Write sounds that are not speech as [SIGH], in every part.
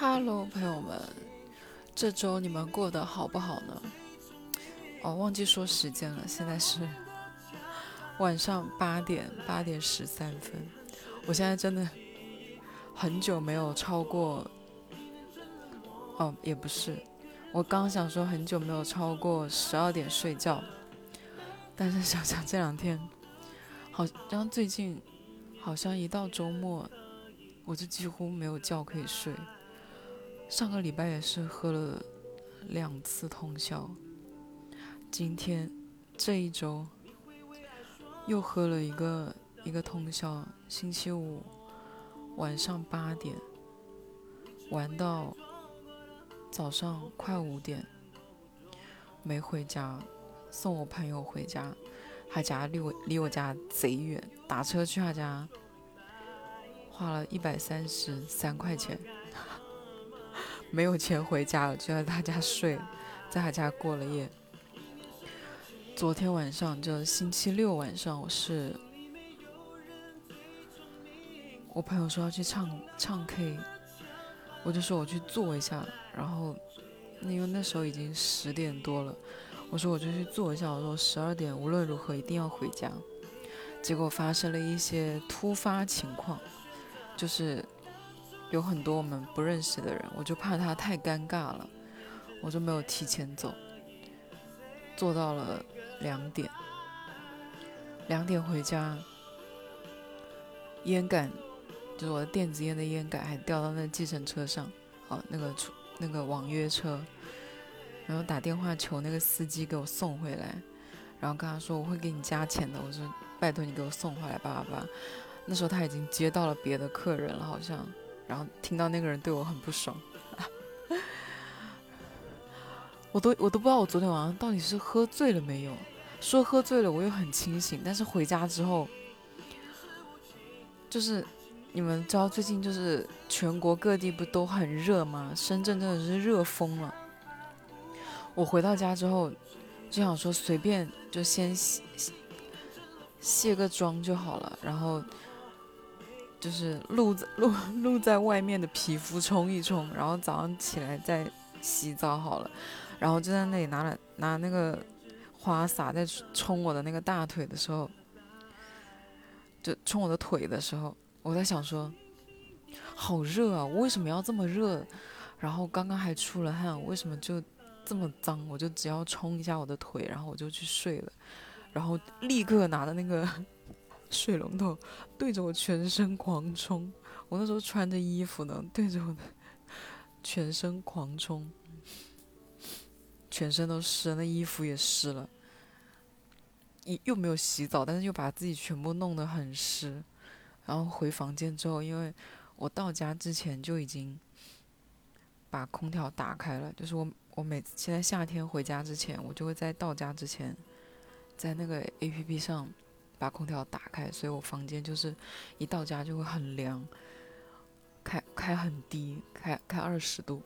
Hello，朋友们，这周你们过得好不好呢？哦，忘记说时间了，现在是晚上八点八点十三分。我现在真的很久没有超过，哦，也不是，我刚想说很久没有超过十二点睡觉，但是想想这两天，好像最近好像一到周末，我就几乎没有觉可以睡。上个礼拜也是喝了两次通宵，今天这一周又喝了一个一个通宵。星期五晚上八点玩到早上快五点，没回家，送我朋友回家，他家离我离我家贼远，打车去他家花了一百三十三块钱。没有钱回家了，就在他家睡，在他家过了夜。昨天晚上就星期六晚上，我是我朋友说要去唱唱 K，我就说我去坐一下，然后因为那时候已经十点多了，我说我就去坐一下，我说十二点无论如何一定要回家。结果发生了一些突发情况，就是。有很多我们不认识的人，我就怕他太尴尬了，我就没有提前走，做到了两点，两点回家，烟杆就是我的电子烟的烟杆还掉到那计程车上，哦，那个出那个网约车，然后打电话求那个司机给我送回来，然后跟他说我会给你加钱的，我说拜托你给我送回来吧吧，那时候他已经接到了别的客人了，好像。然后听到那个人对我很不爽，[LAUGHS] 我都我都不知道我昨天晚上到底是喝醉了没有。说喝醉了，我又很清醒。但是回家之后，就是你们知道最近就是全国各地不都很热吗？深圳真的是热疯了。我回到家之后就想说随便就先卸卸个妆就好了，然后。就是露露露在外面的皮肤冲一冲，然后早上起来再洗澡好了。然后就在那里拿了拿那个花洒在冲我的那个大腿的时候，就冲我的腿的时候，我在想说，好热啊！我为什么要这么热？然后刚刚还出了汗，为什么就这么脏？我就只要冲一下我的腿，然后我就去睡了，然后立刻拿的那个。水龙头对着我全身狂冲，我那时候穿着衣服呢，对着我的全身狂冲，全身都湿，那衣服也湿了，又又没有洗澡，但是又把自己全部弄得很湿。然后回房间之后，因为我到家之前就已经把空调打开了，就是我我每次现在夏天回家之前，我就会在到家之前，在那个 A P P 上。把空调打开，所以我房间就是一到家就会很凉，开开很低，开开二十度。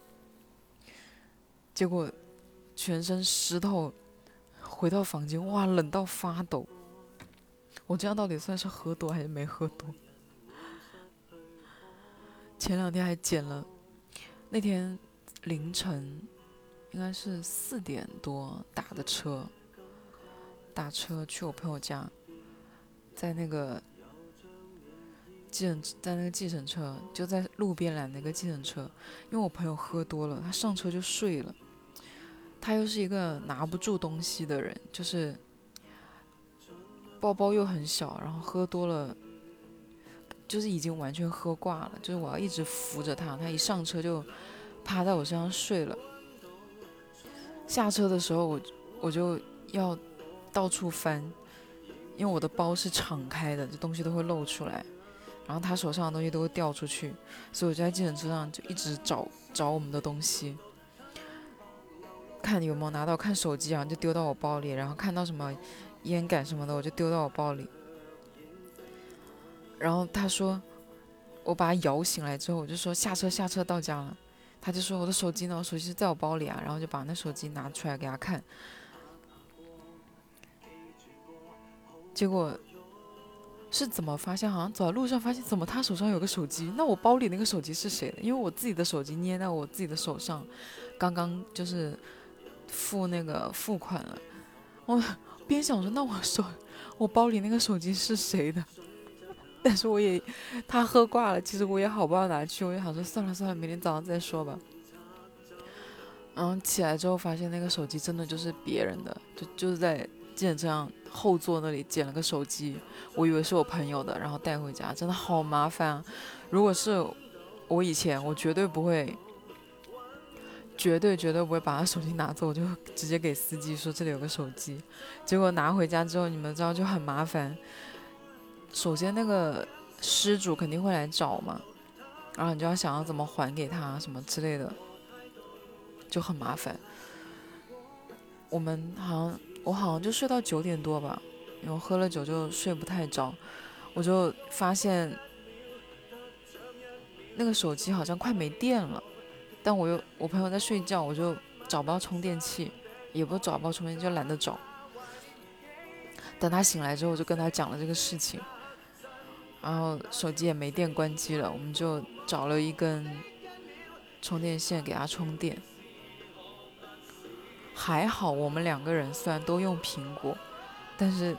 结果全身湿透，回到房间哇，冷到发抖。我这样到底算是喝多还是没喝多？前两天还剪了，那天凌晨应该是四点多打的车，打车去我朋友家。在那个计程，在那个计程车，就在路边拦那个计程车，因为我朋友喝多了，他上车就睡了。他又是一个拿不住东西的人，就是包包又很小，然后喝多了，就是已经完全喝挂了。就是我要一直扶着他，他一上车就趴在我身上睡了。下车的时候，我我就要到处翻。因为我的包是敞开的，这东西都会露出来，然后他手上的东西都会掉出去，所以我就在计程车上就一直找找我们的东西，看有没有拿到，看手机啊就丢到我包里，然后看到什么烟杆什么的我就丢到我包里。然后他说，我把他摇醒来之后，我就说下车下车到家了，他就说我的手机呢？我手机在我包里啊，然后就把那手机拿出来给他看。结果是怎么发现？好像走在路上发现，怎么他手上有个手机？那我包里那个手机是谁的？因为我自己的手机捏在我自己的手上，刚刚就是付那个付款了。我边想说，那我手我包里那个手机是谁的？[LAUGHS] 但是我也他喝挂了，其实我也好不到哪去。我就想说，算了算了，明天早上再说吧。然后起来之后发现那个手机真的就是别人的，就就是在计程车上。后座那里捡了个手机，我以为是我朋友的，然后带回家，真的好麻烦啊！如果是我以前，我绝对不会，绝对绝对不会把他手机拿走，我就直接给司机说这里有个手机。结果拿回家之后，你们知道就很麻烦。首先那个失主肯定会来找嘛，然后你就要想要怎么还给他什么之类的，就很麻烦。我们好像。我好像就睡到九点多吧，因为喝了酒就睡不太着，我就发现那个手机好像快没电了，但我又我朋友在睡觉，我就找不到充电器，也不找不到充电，就懒得找。等他醒来之后，我就跟他讲了这个事情，然后手机也没电，关机了，我们就找了一根充电线给他充电。还好，我们两个人虽然都用苹果，但是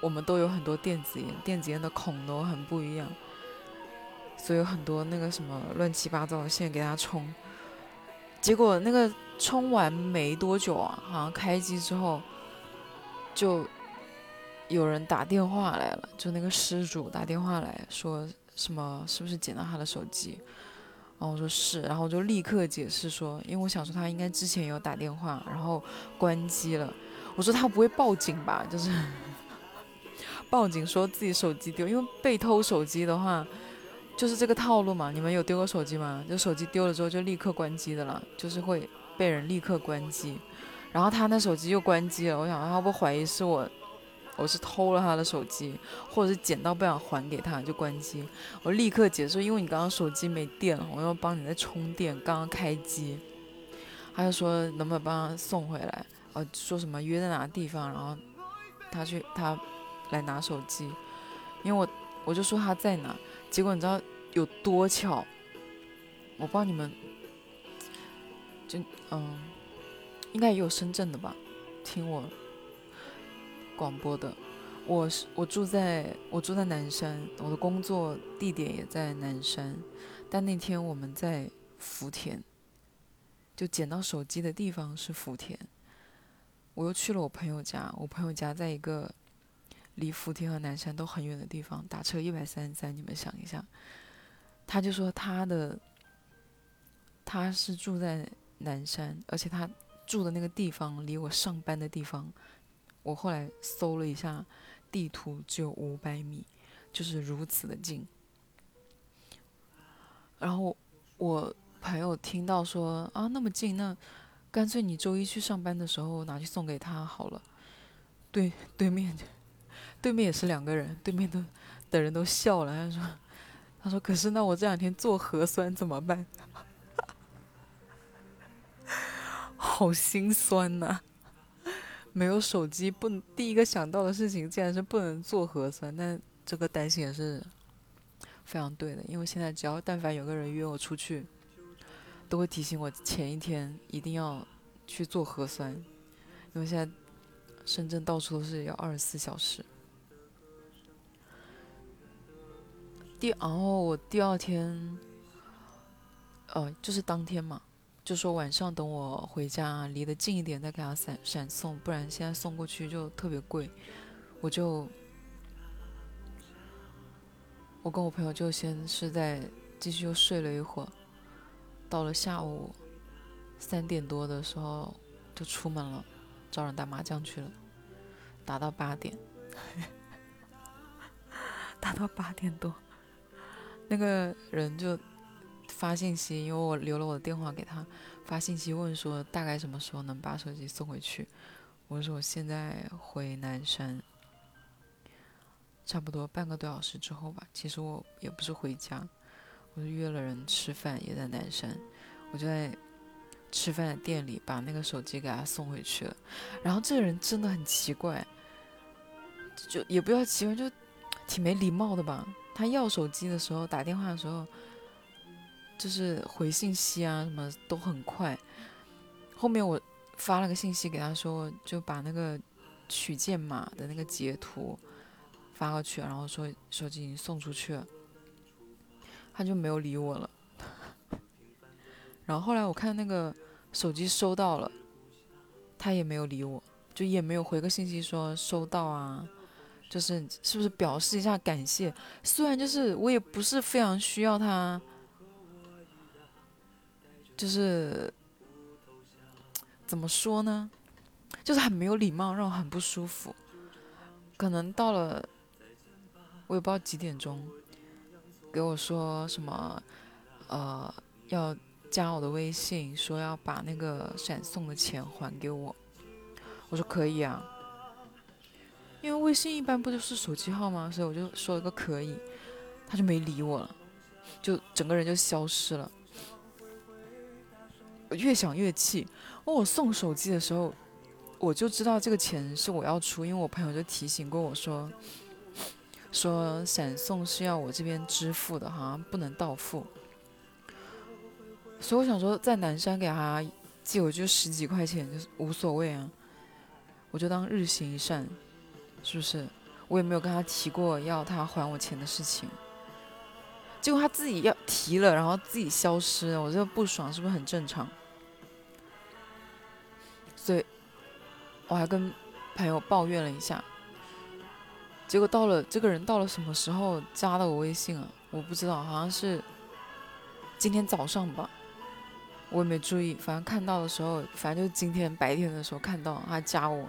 我们都有很多电子烟，电子烟的孔都很不一样，所以有很多那个什么乱七八糟的线给他充。结果那个充完没多久啊，好像开机之后就有人打电话来了，就那个失主打电话来说什么是不是捡到他的手机？然后我说是，然后我就立刻解释说，因为我想说他应该之前有打电话，然后关机了。我说他不会报警吧？就是 [LAUGHS] 报警说自己手机丢，因为被偷手机的话，就是这个套路嘛。你们有丢过手机吗？就手机丢了之后就立刻关机的了，就是会被人立刻关机。然后他那手机又关机了，我想他不怀疑是我。我是偷了他的手机，或者是捡到不想还给他就关机。我立刻解释，因为你刚刚手机没电了，我要帮你在充电，刚刚开机。他就说能不能帮他送回来？呃，说什么约在哪个地方，然后他去他来拿手机。因为我我就说他在哪，结果你知道有多巧？我不知道你们，就嗯，应该也有深圳的吧？听我。广播的，我是我住在我住在南山，我的工作地点也在南山，但那天我们在福田，就捡到手机的地方是福田，我又去了我朋友家，我朋友家在一个离福田和南山都很远的地方，打车一百三十三，你们想一下，他就说他的他是住在南山，而且他住的那个地方离我上班的地方。我后来搜了一下地图，只有五百米，就是如此的近。然后我朋友听到说啊那么近，那干脆你周一去上班的时候拿去送给他好了。对，对面，对面也是两个人，对面的的人都笑了。他说，他说可是那我这两天做核酸怎么办？[LAUGHS] 好心酸呐。没有手机，不第一个想到的事情竟然是不能做核酸。那这个担心也是非常对的，因为现在只要但凡有个人约我出去，都会提醒我前一天一定要去做核酸，因为现在深圳到处都是要二十四小时。第然后我第二天，呃，就是当天嘛。就说晚上等我回家，离得近一点再给他闪闪送，不然现在送过去就特别贵。我就我跟我朋友就先是在继续又睡了一会儿，到了下午三点多的时候就出门了，找人打麻将去了，打到八点，[LAUGHS] 打到八点多，那个人就。发信息，因为我留了我的电话给他，发信息问说大概什么时候能把手机送回去。我说我现在回南山，差不多半个多小时之后吧。其实我也不是回家，我就约了人吃饭，也在南山。我就在吃饭的店里把那个手机给他送回去了。然后这个人真的很奇怪，就也不要奇怪，就挺没礼貌的吧？他要手机的时候，打电话的时候，就是回信息啊什么都很快。后面我发了个信息给他说，就把那个取件码的那个截图发过去，然后说手机已经送出去了，他就没有理我了。[LAUGHS] 然后后来我看那个手机收到了，他也没有理我，就也没有回个信息说收到啊。就是是不是表示一下感谢？虽然就是我也不是非常需要他，就是怎么说呢？就是很没有礼貌，让我很不舒服。可能到了我也不知道几点钟，给我说什么呃要加我的微信，说要把那个闪送的钱还给我。我说可以啊。因为微信一般不就是手机号吗？所以我就说了个可以，他就没理我了，就整个人就消失了。我越想越气，问我送手机的时候，我就知道这个钱是我要出，因为我朋友就提醒过我说，说闪送是要我这边支付的，好像不能到付。所以我想说，在南山给他寄，我就十几块钱，就无所谓啊，我就当日行一善。是不是？我也没有跟他提过要他还我钱的事情，结果他自己要提了，然后自己消失了，我这不爽是不是很正常？所以我还跟朋友抱怨了一下，结果到了这个人到了什么时候加的我微信啊？我不知道，好像是今天早上吧，我也没注意，反正看到的时候，反正就是今天白天的时候看到他加我。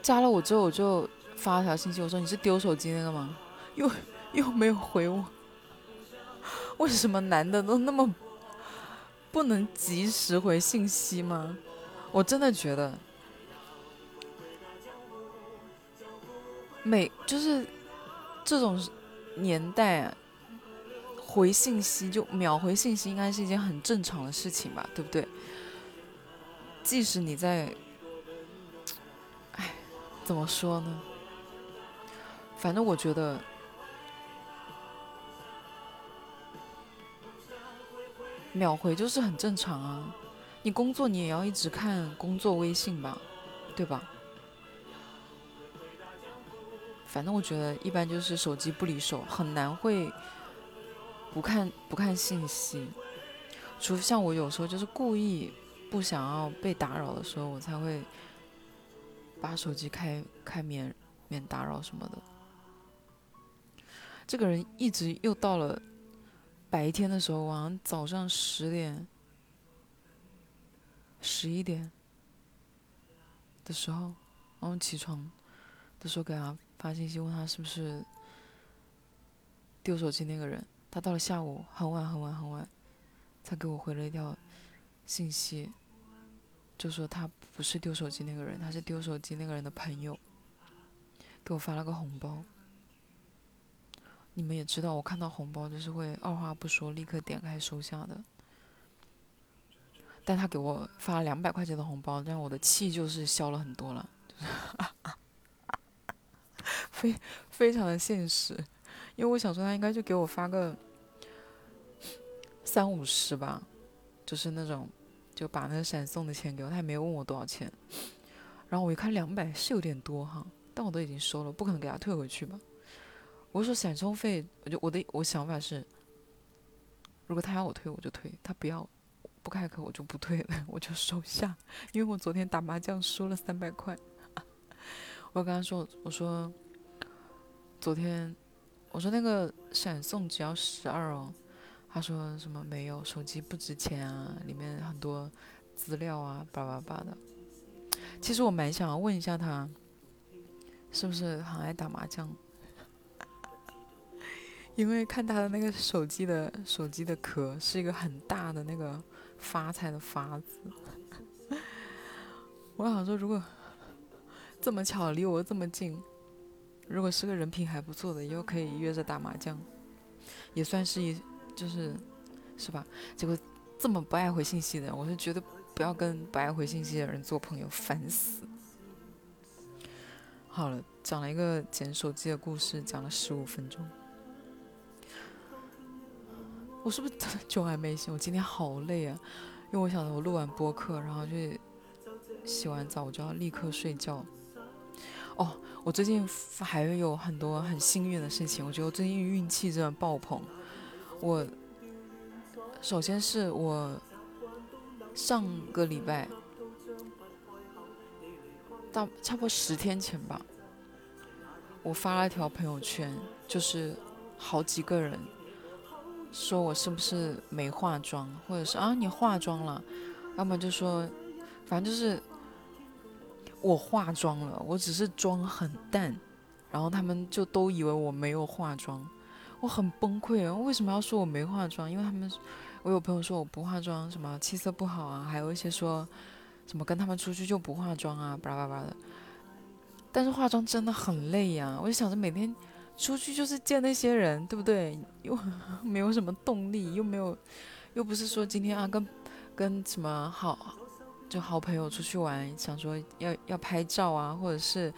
加了我之后，我就发了条信息，我说你是丢手机那个吗？又又没有回我。[LAUGHS] 为什么男的都那么不能及时回信息吗？我真的觉得，每就是这种年代回信息就秒回信息，应该是一件很正常的事情吧，对不对？即使你在。哎怎么说呢？反正我觉得秒回就是很正常啊。你工作你也要一直看工作微信吧，对吧？反正我觉得一般就是手机不离手，很难会不看不看信息。除非像我有时候就是故意不想要被打扰的时候，我才会。把手机开开免免打扰什么的。这个人一直又到了白天的时候，晚上早上十点、十一点的时候，然后起床的时候给他发信息，问他是不是丢手机那个人。他到了下午很晚很晚很晚，才给我回了一条信息。就说他不是丢手机那个人，他是丢手机那个人的朋友，给我发了个红包。你们也知道，我看到红包就是会二话不说立刻点开收下的。但他给我发了两百块钱的红包，让我的气就是消了很多了，非非常的现实。因为我想说他应该就给我发个三五十吧，就是那种。就把那个闪送的钱给我，他也没有问我多少钱。然后我一看两百是有点多哈，但我都已经收了，不可能给他退回去吧？我说闪送费，我就我的我想法是，如果他要我退我就退，他不要不开口我就不退了，我就收下。因为我昨天打麻将输了三百块，[LAUGHS] 我跟他说我说昨天我说那个闪送只要十二哦。他说什么没有手机不值钱啊，里面很多资料啊，叭叭叭的。其实我蛮想问一下他，是不是很爱打麻将？因为看他的那个手机的手机的壳是一个很大的那个发财的发字。[LAUGHS] 我想说，如果这么巧离我这么近，如果是个人品还不错的，以后可以约着打麻将，也算是一。就是，是吧？结果这么不爱回信息的人，我是觉得不要跟不爱回信息的人做朋友，烦死。好了，讲了一个捡手机的故事，讲了十五分钟。我是不是 [LAUGHS] 就还没醒？我今天好累啊，因为我想着我录完播客，然后就洗完澡，我就要立刻睡觉。哦，我最近还有很多很幸运的事情，我觉得我最近运气真的爆棚。我首先是我上个礼拜。到差不多十天前吧，我发了一条朋友圈，就是好几个人说我是不是没化妆，或者是啊你化妆了，要么就说，反正就是我化妆了，我只是妆很淡，然后他们就都以为我没有化妆，我很崩溃啊！为什么要说我没化妆？因为他们我有朋友说我不化妆，什么气色不好啊，还有一些说。怎么跟他们出去就不化妆啊，巴拉巴拉的。但是化妆真的很累呀，我就想着每天出去就是见那些人，对不对？又 [LAUGHS] 没有什么动力，又没有，又不是说今天啊跟跟什么好就好朋友出去玩，想说要要拍照啊，或者是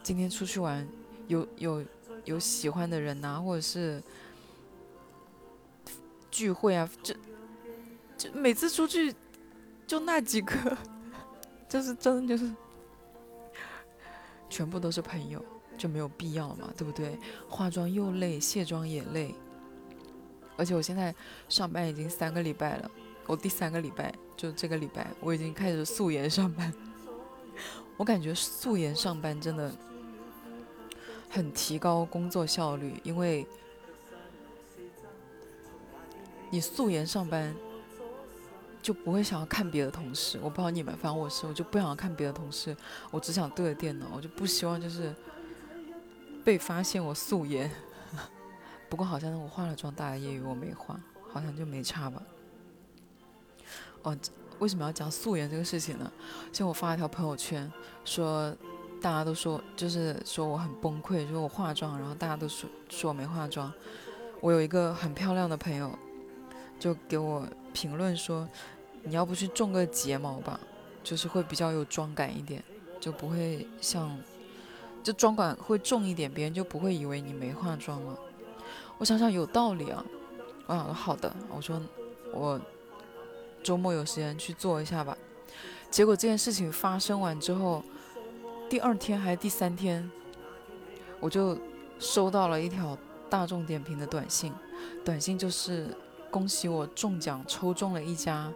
今天出去玩有有有喜欢的人呐，或者是聚会啊，就就每次出去就那几个。[LAUGHS] 就是真的就是，全部都是朋友，就没有必要嘛，对不对？化妆又累，卸妆也累。而且我现在上班已经三个礼拜了，我第三个礼拜就这个礼拜，我已经开始素颜上班。[LAUGHS] 我感觉素颜上班真的很提高工作效率，因为你素颜上班。就不会想要看别的同事，我不知道你们，反正我是，我就不想要看别的同事，我只想对着电脑，我就不希望就是被发现我素颜。[LAUGHS] 不过好像我化了妆，大家也以为我没化，好像就没差吧。哦，为什么要讲素颜这个事情呢？像我发了条朋友圈，说大家都说就是说我很崩溃，说我化妆，然后大家都说说我没化妆。我有一个很漂亮的朋友，就给我。评论说：“你要不去种个睫毛吧，就是会比较有妆感一点，就不会像，就妆感会重一点，别人就不会以为你没化妆了。”我想想有道理啊，我想说好的，我说我周末有时间去做一下吧。结果这件事情发生完之后，第二天还是第三天，我就收到了一条大众点评的短信，短信就是。恭喜我中奖，抽中了一家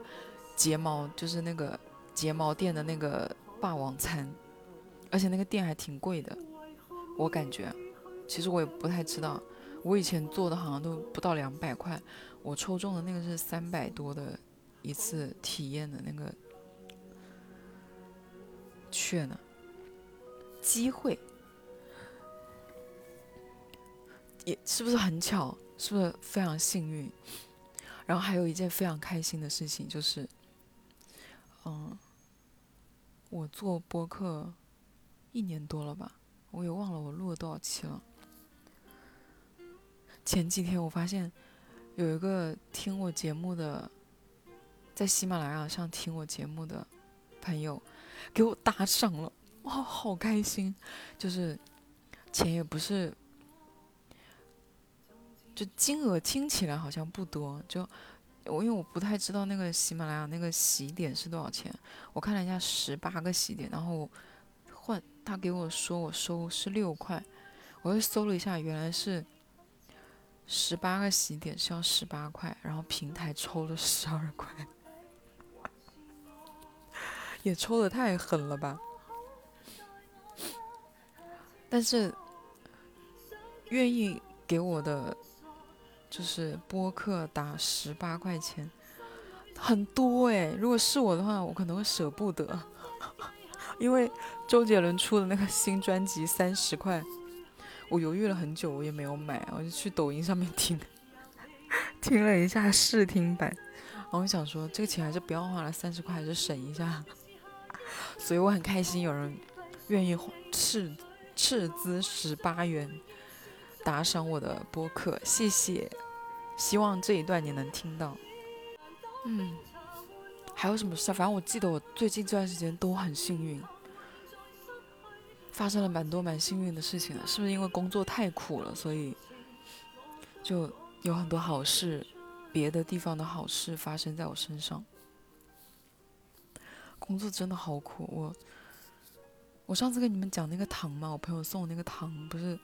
睫毛，就是那个睫毛店的那个霸王餐，而且那个店还挺贵的，我感觉，其实我也不太知道，我以前做的好像都不到两百块，我抽中的那个是三百多的一次体验的那个券呢，机会，也是不是很巧？是不是非常幸运？然后还有一件非常开心的事情，就是，嗯，我做播客一年多了吧，我也忘了我录了多少期了。前几天我发现有一个听我节目的，在喜马拉雅上听我节目的朋友给我打赏了，哇，好开心！就是钱也不是。就金额听起来好像不多，就我因为我不太知道那个喜马拉雅那个喜点是多少钱，我看了一下十八个喜点，然后他给我说我收是六块，我又搜了一下，原来是十八个喜点是要十八块，然后平台抽了十二块，也抽的太狠了吧，但是愿意给我的。就是播客打十八块钱，很多哎。如果是我的话，我可能会舍不得，因为周杰伦出的那个新专辑三十块，我犹豫了很久，我也没有买，我就去抖音上面听，[LAUGHS] 听了一下试听版，然后我想说这个钱还是不要花了，三十块还是省一下。[LAUGHS] 所以我很开心，有人愿意斥斥资十八元打赏我的播客，谢谢。希望这一段你能听到。嗯，还有什么事？反正我记得我最近这段时间都很幸运。发生了蛮多蛮幸运的事情的，是不是因为工作太苦了，所以就有很多好事，别的地方的好事发生在我身上。工作真的好苦，我我上次跟你们讲那个糖嘛，我朋友送我那个糖不是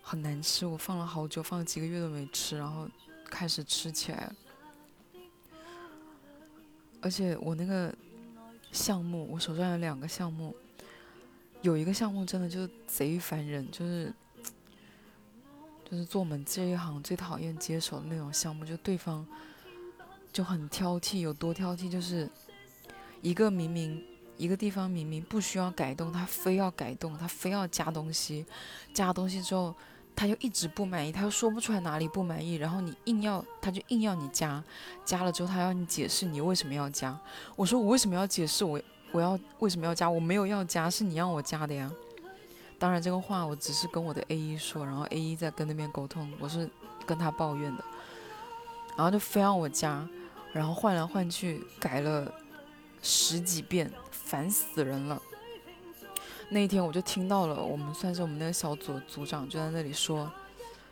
很难吃，我放了好久，放了几个月都没吃，然后开始吃起来，而且我那个项目，我手上有两个项目。有一个项目真的就贼烦人，就是就是做我们这一行最讨厌接手的那种项目，就对方就很挑剔，有多挑剔，就是一个明明一个地方明明不需要改动，他非要改动，他非要加东西，加东西之后他又一直不满意，他又说不出来哪里不满意，然后你硬要他就硬要你加，加了之后他要你解释你为什么要加，我说我为什么要解释我。我要为什么要加？我没有要加，是你让我加的呀。当然，这个话我只是跟我的 A 一说，然后 A 一在跟那边沟通，我是跟他抱怨的。然后就非让我加，然后换来换去改了十几遍，烦死人了。那一天我就听到了，我们算是我们那个小组组长就在那里说，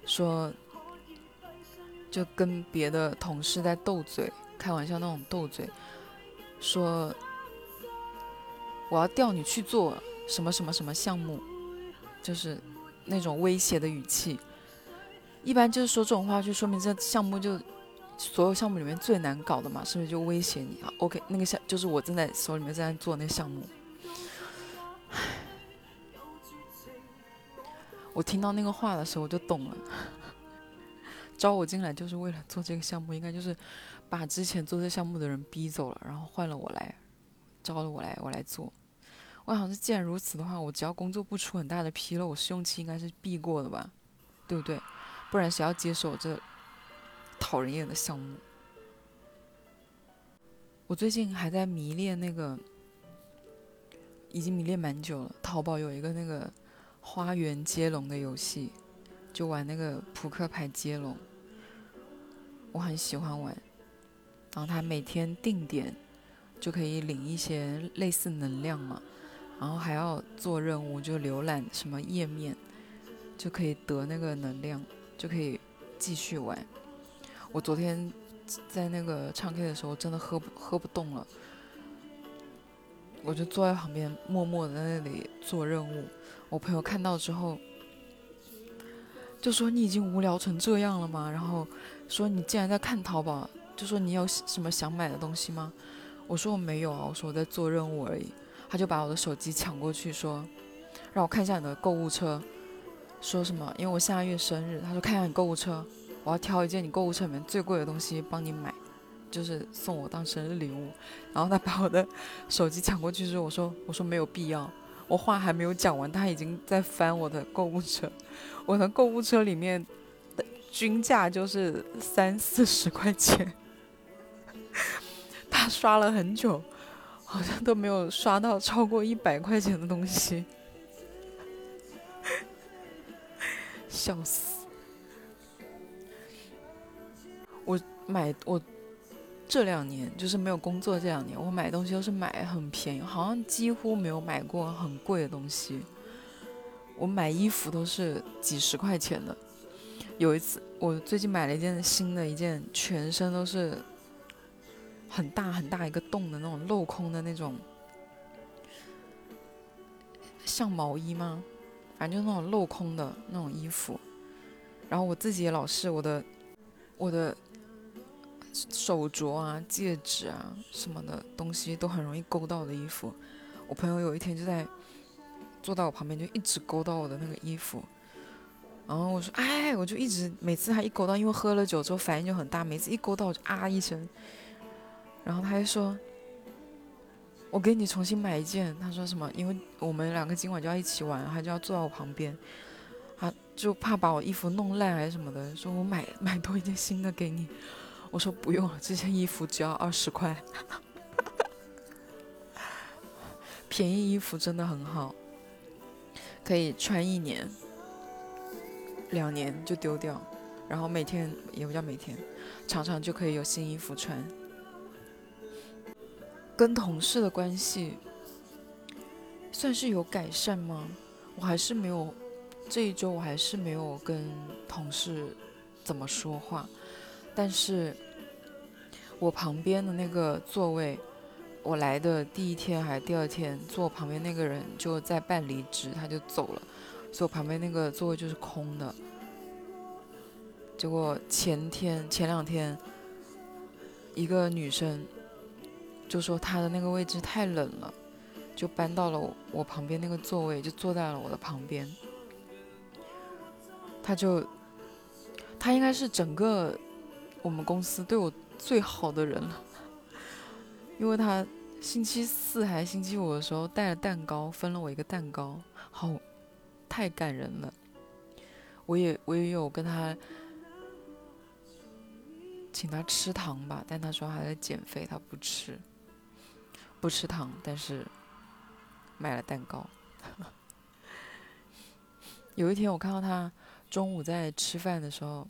说就跟别的同事在斗嘴，开玩笑那种斗嘴，说。我要调你去做什么什么什么项目，就是那种威胁的语气。一般就是说这种话，就说明这项目就所有项目里面最难搞的嘛，是不是就威胁你啊？OK，那个项就是我正在手里面正在做那项目。我听到那个话的时候，我就懂了。[LAUGHS] 招我进来就是为了做这个项目，应该就是把之前做这项目的人逼走了，然后换了我来。招了我来，我来做。我想是，既然如此的话，我只要工作不出很大的纰漏，我试用期应该是必过的吧，对不对？不然谁要接手这讨人厌的项目？我最近还在迷恋那个，已经迷恋蛮久了。淘宝有一个那个花园接龙的游戏，就玩那个扑克牌接龙，我很喜欢玩。然后他每天定点。就可以领一些类似能量嘛，然后还要做任务，就浏览什么页面，就可以得那个能量，就可以继续玩。我昨天在那个唱 K 的时候，真的喝不喝不动了，我就坐在旁边默默的在那里做任务。我朋友看到之后，就说你已经无聊成这样了吗？然后说你竟然在看淘宝，就说你有什么想买的东西吗？我说我没有啊，我说我在做任务而已。他就把我的手机抢过去，说让我看一下你的购物车，说什么？因为我下个月生日，他说看一下你购物车，我要挑一件你购物车里面最贵的东西帮你买，就是送我当生日礼物。然后他把我的手机抢过去之后，我说我说没有必要，我话还没有讲完，他已经在翻我的购物车，我的购物车里面的均价就是三四十块钱。刷了很久，好像都没有刷到超过一百块钱的东西，[LAUGHS] 笑死！我买我这两年就是没有工作这两年，我买东西都是买很便宜，好像几乎没有买过很贵的东西。我买衣服都是几十块钱的。有一次，我最近买了一件新的，一件全身都是。很大很大一个洞的那种镂空的那种，像毛衣吗？反正就那种镂空的那种衣服。然后我自己也老是我的我的手镯啊、戒指啊什么的东西都很容易勾到我的衣服。我朋友有一天就在坐到我旁边，就一直勾到我的那个衣服。然后我说：“哎，我就一直每次他一勾到，因为喝了酒之后反应就很大，每次一勾到我就啊一声。”然后他还说：“我给你重新买一件。”他说什么？因为我们两个今晚就要一起玩，他就要坐在我旁边，他就怕把我衣服弄烂还是什么的，说我买 [LAUGHS] 买多一件新的给你。我说不用了，这件衣服只要二十块，[LAUGHS] 便宜衣服真的很好，可以穿一年、两年就丢掉，然后每天也不叫每天，常常就可以有新衣服穿。跟同事的关系算是有改善吗？我还是没有这一周我还是没有跟同事怎么说话，但是我旁边的那个座位，我来的第一天还是第二天，坐我旁边那个人就在办离职，他就走了，所以我旁边那个座位就是空的。结果前天前两天，一个女生就说他的那个位置太冷了，就搬到了我旁边那个座位，就坐在了我的旁边。他就，他应该是整个我们公司对我最好的人了，因为他星期四还星期五的时候带了蛋糕，分了我一个蛋糕，好，太感人了。我也我也有跟他。请他吃糖吧，但他说他在减肥，他不吃，不吃糖，但是买了蛋糕。[LAUGHS] 有一天我看到他中午在吃饭的时候，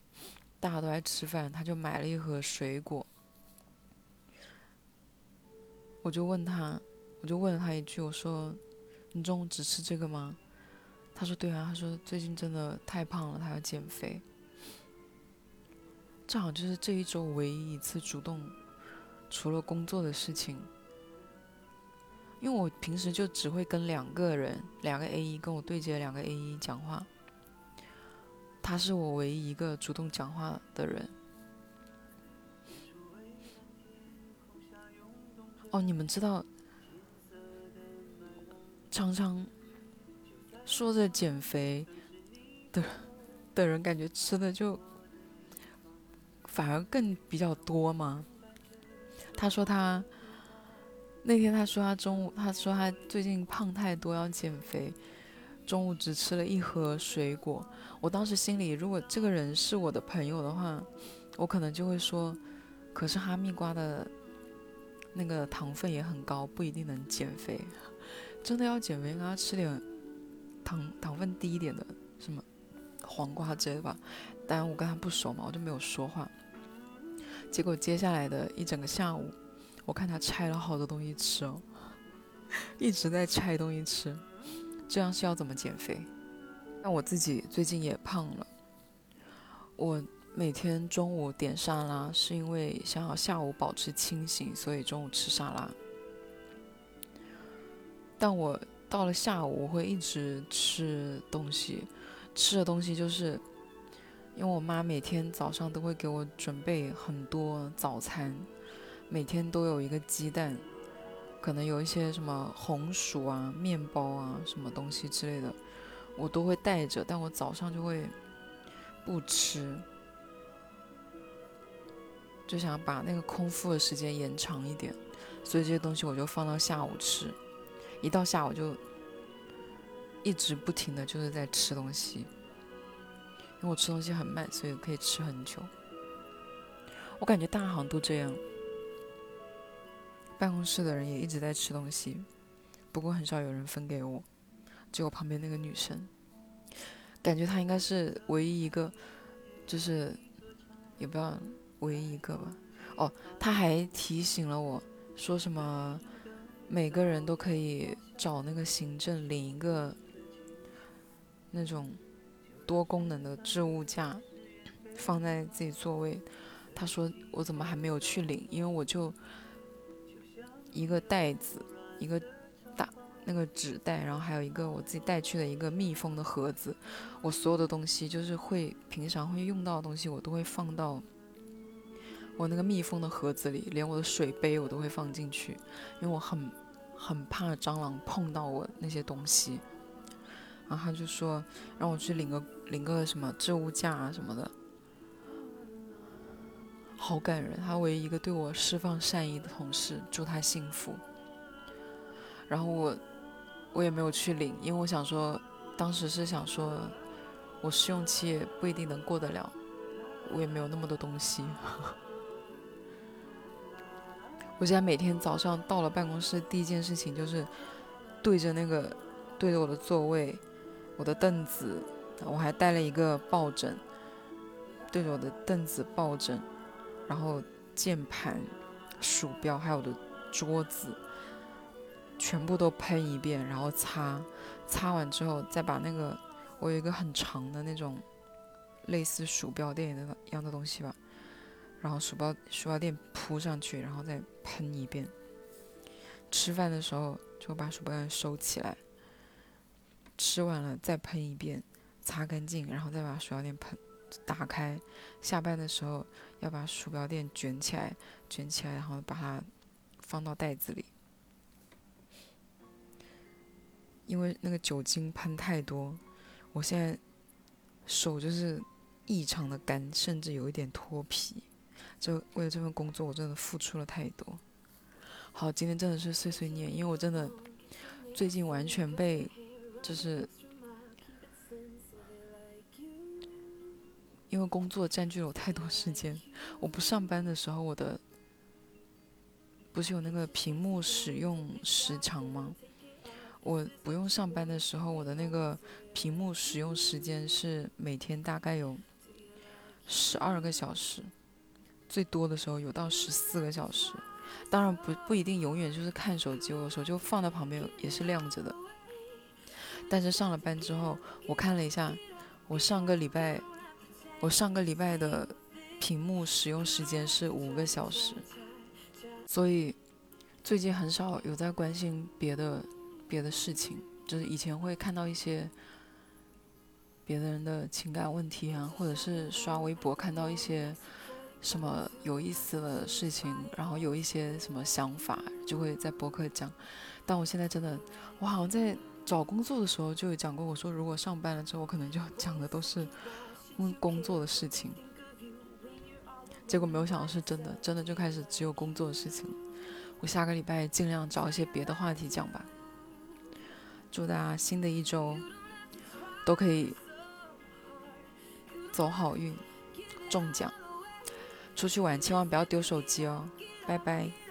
大家都在吃饭，他就买了一盒水果。我就问他，我就问了他一句，我说：“你中午只吃这个吗？”他说：“对啊。”他说：“最近真的太胖了，他要减肥。”正好就是这一周唯一一次主动，除了工作的事情，因为我平时就只会跟两个人，两个 A 一跟我对接两个 A 一讲话，他是我唯一一个主动讲话的人。哦，你们知道，常常说着减肥的的人，感觉吃的就。反而更比较多吗？他说他那天他说他中午他说他最近胖太多要减肥，中午只吃了一盒水果。我当时心里如果这个人是我的朋友的话，我可能就会说，可是哈密瓜的那个糖分也很高，不一定能减肥。真的要减肥，应该吃点糖糖分低一点的，什么黄瓜之类的吧。当然我跟他不熟嘛，我就没有说话。结果接下来的一整个下午，我看他拆了好多东西吃哦，一直在拆东西吃，这样是要怎么减肥？那我自己最近也胖了。我每天中午点沙拉，是因为想要下午保持清醒，所以中午吃沙拉。但我到了下午，我会一直吃东西，吃的东西就是。因为我妈每天早上都会给我准备很多早餐，每天都有一个鸡蛋，可能有一些什么红薯啊、面包啊什么东西之类的，我都会带着。但我早上就会不吃，就想把那个空腹的时间延长一点，所以这些东西我就放到下午吃。一到下午就一直不停的就是在吃东西。因为我吃东西很慢，所以可以吃很久。我感觉大行都这样，办公室的人也一直在吃东西，不过很少有人分给我，只有旁边那个女生，感觉她应该是唯一一个，就是也不知道唯一一个吧。哦，她还提醒了我说什么，每个人都可以找那个行政领一个那种。多功能的置物架放在自己座位，她说我怎么还没有去领？因为我就一个袋子，一个大那个纸袋，然后还有一个我自己带去的一个密封的盒子。我所有的东西就是会平常会用到的东西，我都会放到我那个密封的盒子里，连我的水杯我都会放进去，因为我很很怕蟑螂碰到我那些东西。然后他就说让我去领个领个什么置物架啊什么的，好感人。他唯一一个对我释放善意的同事，祝他幸福。然后我我也没有去领，因为我想说，当时是想说，我试用期也不一定能过得了，我也没有那么多东西。我现在每天早上到了办公室，第一件事情就是对着那个对着我的座位。我的凳子，我还带了一个抱枕，对着我的凳子抱枕，然后键盘、鼠标还有我的桌子，全部都喷一遍，然后擦，擦完之后再把那个我有一个很长的那种类似鼠标垫的一样的东西吧，然后鼠标鼠标垫铺上去，然后再喷一遍。吃饭的时候就把鼠标垫收起来，吃完了再喷一遍，擦干净，然后再把鼠标垫喷打开。下班的时候要把鼠标垫卷起来，卷起来，然后把它放到袋子里。因为那个酒精喷太多，我现在手就是异常的干，甚至有一点脱皮。就为了这份工作，我真的付出了太多。好，今天真的是碎碎念，因为我真的最近完全被就是因为工作占据了我太多时间。我不上班的时候，我的不是有那个屏幕使用时长吗？我不用上班的时候，我的那个屏幕使用时间是每天大概有十二个小时，最多的时候有到十四个小时。当然不不一定永远就是看手机，有的时候就放在旁边也是亮着的。但是上了班之后，我看了一下，我上个礼拜我上个礼拜的屏幕使用时间是五个小时，所以最近很少有在关心别的。别的事情，就是以前会看到一些别的人的情感问题啊，或者是刷微博看到一些什么有意思的事情，然后有一些什么想法，就会在博客讲。但我现在真的，我好像在找工作的时候就有讲过，我说如果上班了之后，我可能就讲的都是问工作的事情。结果没有想到是真的，真的就开始只有工作的事情。我下个礼拜尽量找一些别的话题讲吧。祝大家新的一周都可以走好运，中奖，出去玩千万不要丢手机哦，拜拜。